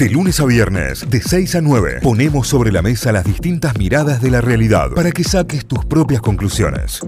De lunes a viernes, de 6 a 9, ponemos sobre la mesa las distintas miradas de la realidad para que saques tus propias conclusiones.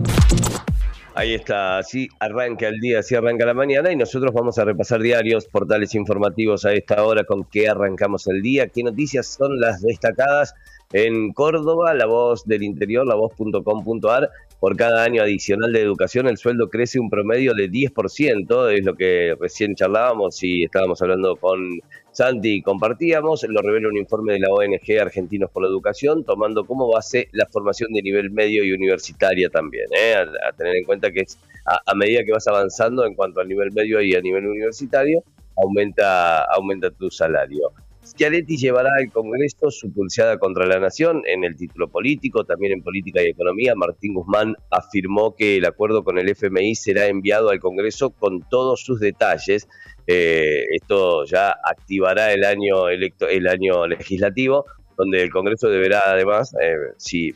Ahí está, así arranca el día, así arranca la mañana y nosotros vamos a repasar diarios, portales informativos a esta hora con qué arrancamos el día, qué noticias son las destacadas en Córdoba, La Voz del Interior, la voz.com.ar. Por cada año adicional de educación, el sueldo crece un promedio de 10%, es lo que recién charlábamos y estábamos hablando con Santi y compartíamos. Lo revela un informe de la ONG Argentinos por la Educación, tomando como base la formación de nivel medio y universitaria también. ¿eh? A, tener en cuenta que es a, medida que vas avanzando en cuanto al nivel medio y a nivel universitario, aumenta, aumenta tu salario. Schiaretti llevará al Congreso su pulseada contra la nación en el título político, también en política y economía. Martín Guzmán afirmó que el acuerdo con el FMI será enviado al Congreso con todos sus detalles. Eh, esto ya activará el año, electo, el año legislativo, donde el Congreso deberá además, eh, si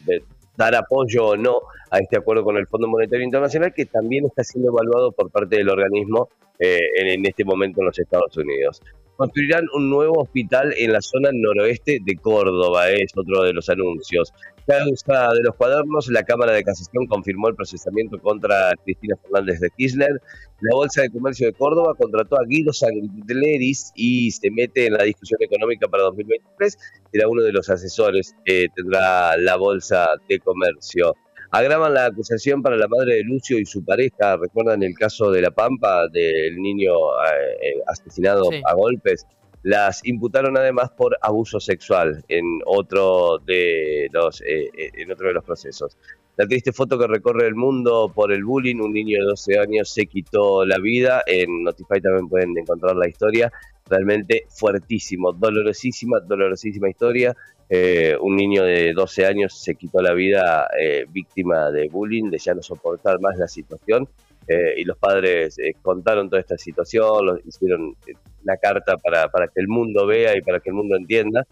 dar apoyo o no a este acuerdo con el Fondo Monetario Internacional, que también está siendo evaluado por parte del organismo eh, en, este momento en los Estados Unidos construirán un nuevo hospital en la zona noroeste de Córdoba, es otro de los anuncios. Causa de los cuadernos, la Cámara de Casación confirmó el procesamiento contra Cristina Fernández de Kirchner. La Bolsa de Comercio de Córdoba contrató a Guido Sangleris y se mete en la discusión económica para 2023. Era uno de los asesores que tendrá la Bolsa de Comercio. Agravan la acusación para la madre de Lucio y su pareja. ¿Recuerdan el caso de La Pampa, del niño eh, eh, asesinado a golpes? Las imputaron además por abuso sexual en otro de los, eh, en otro de los procesos. La triste foto que recorre el mundo por el bullying, un niño de 12 años se quitó la vida. En Notify también pueden encontrar la historia. Realmente fuertísimo, dolorosísima, dolorosísima historia. Eh, un niño de 12 años se quitó la vida eh, víctima de bullying, de ya no soportar más la situación. Eh, y los padres contaron toda esta situación, los, hicieron una carta para, que el mundo vea y para que el mundo entienda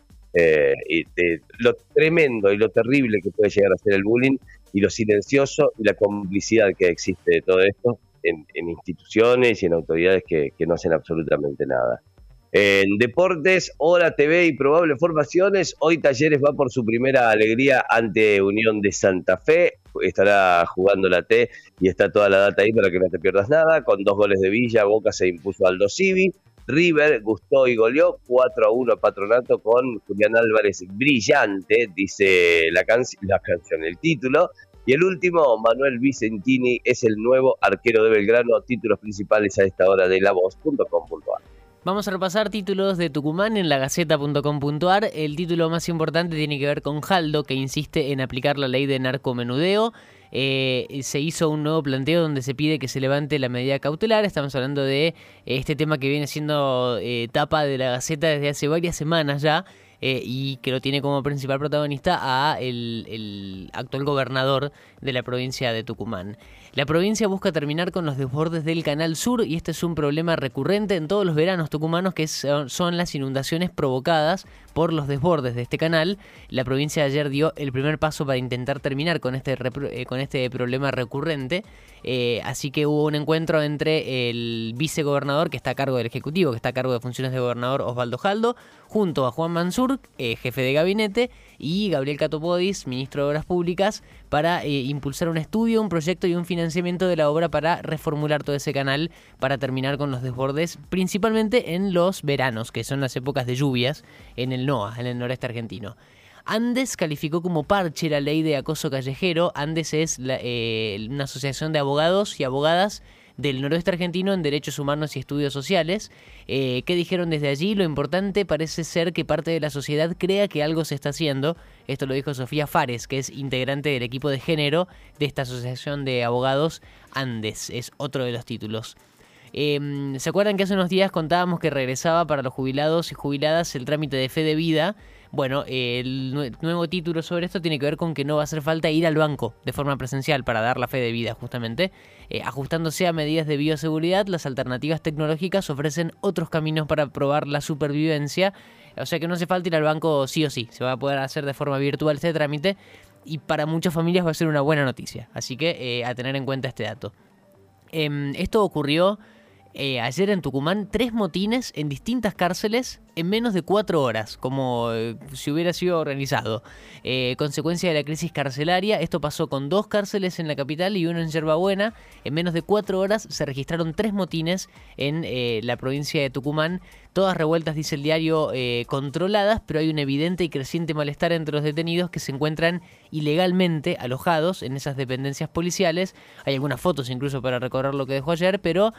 y lo tremendo y lo terrible que puede llegar a ser el bullying y lo silencioso y la complicidad que existe de todo esto en, instituciones y en autoridades que no hacen absolutamente nada. En deportes, Hora TV y probables formaciones. Hoy Talleres va por su primera alegría ante Unión de Santa Fe. Estará jugando la T y está toda la data ahí para que no te pierdas nada. Con dos goles de Villa, Boca se impuso al Civi. River gustó y goleó 4 a 1 Patronato con Julián Álvarez brillante, dice la, canción, el título. Y el último, Manuel Vicentini, es el nuevo arquero de Belgrano. Títulos principales a esta hora de la voz.com.ar. Vamos a repasar títulos de Tucumán en la gaceta.com.ar. El título más importante tiene que ver con Jaldo, que insiste en aplicar la ley de narcomenudeo. Eh, se hizo un nuevo planteo donde se pide que se levante la medida cautelar. Estamos hablando de este tema que viene siendo eh, tapa de la Gaceta desde hace varias semanas ya. Eh, y que lo tiene como principal protagonista a el, actual gobernador de la provincia de Tucumán. La provincia busca terminar con los desbordes del Canal Sur y este es un problema recurrente en todos los veranos tucumanos que son, las inundaciones provocadas por los desbordes de este canal. La provincia de ayer dio el primer paso para intentar terminar con este, eh, con este problema recurrente. Eh, así que hubo un encuentro entre el vicegobernador que está a cargo del Ejecutivo, que está a cargo de funciones de gobernador Osvaldo Jaldo, junto a Juan Mansur, eh, jefe de gabinete, y Gabriel Catopodis, ministro de Obras Públicas, para eh, impulsar un estudio, un proyecto y un financiamiento de la obra para reformular todo ese canal, para terminar con los desbordes, principalmente en los veranos, que son las épocas de lluvias en el NOA, en el noreste argentino. Andes calificó como parche la ley de acoso callejero. Andes es eh, una asociación de abogados y abogadas del noroeste argentino en derechos humanos y estudios sociales. Eh, ¿Qué dijeron desde allí? Lo importante parece ser que parte de la sociedad crea que algo se está haciendo. Esto lo dijo Sofía Fares, que es integrante del equipo de género de esta asociación de abogados Andes. Es otro de los títulos. Em, ¿Se acuerdan que hace unos días contábamos que regresaba para los jubilados y jubiladas el trámite de fe de vida? Bueno, el nuevo título sobre esto tiene que ver con que no va a hacer falta ir al banco de forma presencial para dar la fe de vida, justamente. Eh, ajustándose a medidas de bioseguridad, las alternativas tecnológicas ofrecen otros caminos para probar la supervivencia. O sea que no hace falta ir al banco sí o sí, se va a poder hacer de forma virtual este trámite y para muchas familias va a ser una buena noticia. Así que eh, a tener en cuenta este dato. Em, esto ocurrió eh, ayer en Tucumán tres motines en distintas cárceles en menos de cuatro horas, como eh, si hubiera sido organizado. Eh, consecuencia de la crisis carcelaria, esto pasó con dos cárceles en la capital y uno en Yerbabuena. En menos de cuatro horas se registraron tres motines en la provincia de Tucumán, todas revueltas, dice el diario, controladas, pero hay un evidente y creciente malestar entre los detenidos que se encuentran ilegalmente alojados en esas dependencias policiales. Hay algunas fotos incluso para recorrer lo que dejó ayer, pero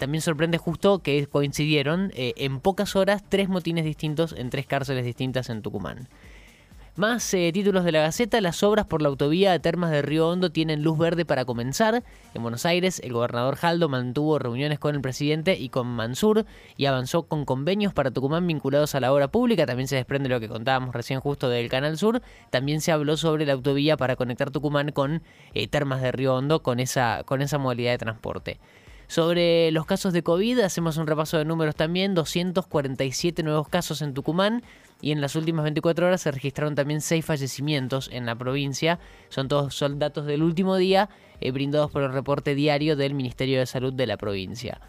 también sorprende justo que coincidieron en pocas horas tres motines distintos en tres cárceles distintas en Tucumán. Más eh, títulos de la Gaceta, las obras por la autovía de Termas de Río Hondo tienen luz verde para comenzar. En Buenos Aires, el gobernador Jaldo mantuvo reuniones con el presidente y con Mansur y avanzó con convenios para Tucumán vinculados a la obra pública. También se desprende lo que contábamos recién justo del Canal Sur. También se habló sobre la autovía para conectar Tucumán con eh, Termas de Río Hondo con esa, con esa modalidad de transporte. Sobre los casos de COVID, hacemos un repaso de números también, 247 nuevos casos en Tucumán y en las últimas 24 horas se registraron también 6 fallecimientos en la provincia. Son todos datos del último día eh, brindados por el reporte diario del Ministerio de Salud de la provincia.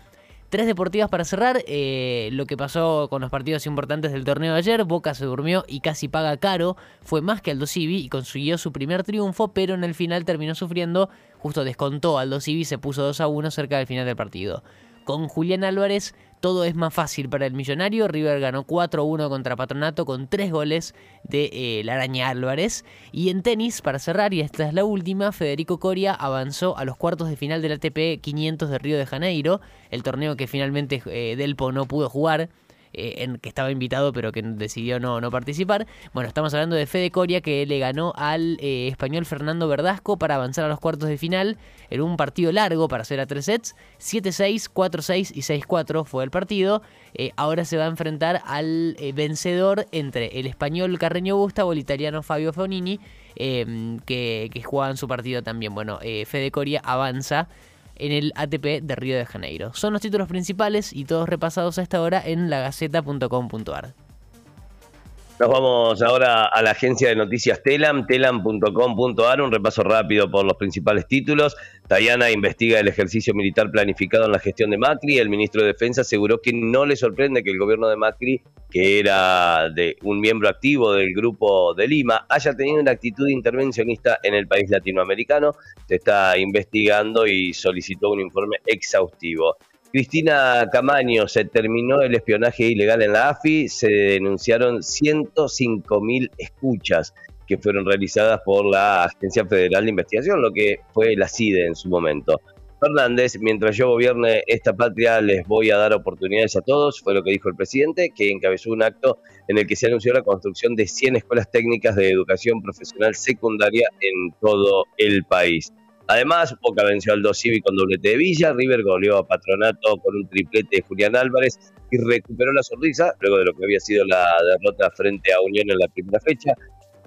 Tres deportivas para cerrar. Eh, lo que pasó con los partidos importantes del torneo ayer. Boca se durmió y casi paga caro. Fue más que Aldo Civi y consiguió su primer triunfo, pero en el final terminó sufriendo. Justo descontó Aldo Civi se puso 2 a 1 cerca del final del partido. Con Julián Álvarez todo es más fácil para el millonario. River ganó 4-1 contra Patronato con 3 goles de eh, la Araña Álvarez. Y en tenis, para cerrar, y esta es la última, Federico Coria avanzó a los cuartos de final del ATP 500 de Río de Janeiro, el torneo que finalmente eh, Delpo no pudo jugar eh, que estaba invitado pero que decidió no, no participar. Bueno, estamos hablando de Fede Coria que le ganó al eh, español Fernando Verdasco para avanzar a los cuartos de final en un partido largo para hacer a tres sets. 7-6, 4-6 y 6-4 fue el partido. Eh, ahora se va a enfrentar al vencedor entre el español Carreño Busta o el italiano Fabio Fonini. que, que jugaban su partido también. Bueno, Fede Coria avanza en el ATP de Río de Janeiro. Son los títulos principales y todos repasados a esta hora en lagaceta.com.ar. Nos vamos ahora a la agencia de noticias Telam, telam.com.ar, un repaso rápido por los principales títulos. Tayana investiga el ejercicio militar planificado en la gestión de Macri. El ministro de Defensa aseguró que no le sorprende que el gobierno de Macri, que era de un miembro activo del grupo de Lima, haya tenido una actitud intervencionista en el país latinoamericano. Se está investigando y solicitó un informe exhaustivo. Cristina Camaño, se terminó el espionaje ilegal en la AFI, se denunciaron 105 mil escuchas que fueron realizadas por la Agencia Federal de Investigación, lo que fue la CIDE en su momento. Fernández, mientras yo gobierne esta patria, les voy a dar oportunidades a todos, fue lo que dijo el presidente, que encabezó un acto en el que se anunció la construcción de 100 escuelas técnicas de educación profesional secundaria en todo el país. Además, Boca venció al 2 Civi con doblete de Villa, River goleó a Patronato con un triplete de Julián Álvarez y recuperó la sonrisa luego de lo que había sido la derrota frente a Unión en la primera fecha.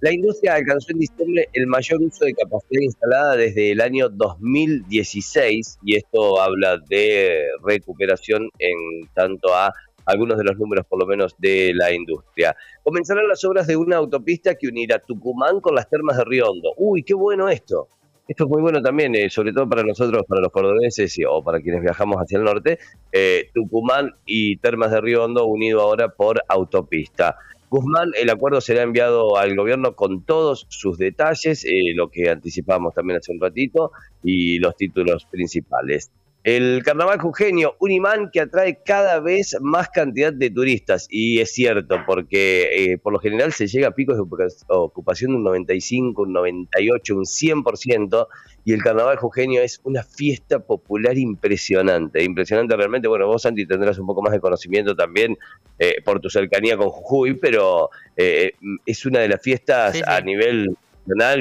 La industria alcanzó en diciembre el mayor uso de capacidad instalada desde el año 2016 y esto habla de recuperación en tanto a algunos de los números por lo menos de la industria. Comenzarán las obras de una autopista que unirá Tucumán con las termas de Río Hondo. Uy, qué bueno esto. Esto es muy bueno también, eh, sobre todo para nosotros, para los cordobeses o para quienes viajamos hacia el norte. Eh, Tucumán y Termas de Río Hondo unido ahora por autopista. Guzmán, el acuerdo será enviado al gobierno con todos sus detalles, eh, lo que anticipamos también hace un ratito, y los títulos principales. El carnaval jujeño, un imán que atrae cada vez más cantidad de turistas, y es cierto, porque eh, por lo general se llega a picos de ocupación de un 95, un 98, un 100%, y el carnaval jujeño es una fiesta popular impresionante, impresionante realmente. Bueno, vos, Santi, tendrás un poco más de conocimiento también eh, por tu cercanía con Jujuy, pero eh, es una de las fiestas a nivel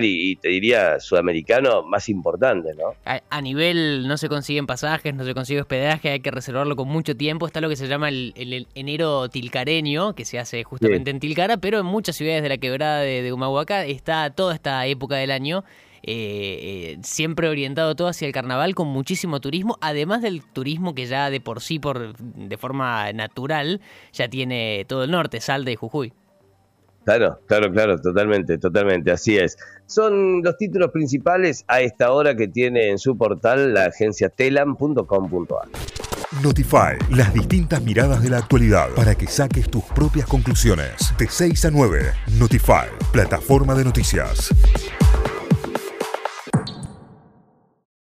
y, te diría sudamericano más importante, ¿no? A, nivel no se consiguen pasajes, no se consigue hospedaje, hay que reservarlo con mucho tiempo. Está lo que se llama el, enero tilcareño, que se hace justamente en Tilcara, pero en muchas ciudades de la quebrada de, Humahuaca está toda esta época del año. Eh, eh, siempre orientado todo hacia el carnaval con muchísimo turismo, además del turismo que ya de por sí, por de forma natural, ya tiene todo el norte, Salda y Jujuy. Claro, claro, claro, totalmente, totalmente, así es. Son los títulos principales a esta hora que tiene en su portal la agencia telam.com.ar. Notify, las distintas miradas de la actualidad para que saques tus propias conclusiones. De 6 a 9, Notify, plataforma de noticias.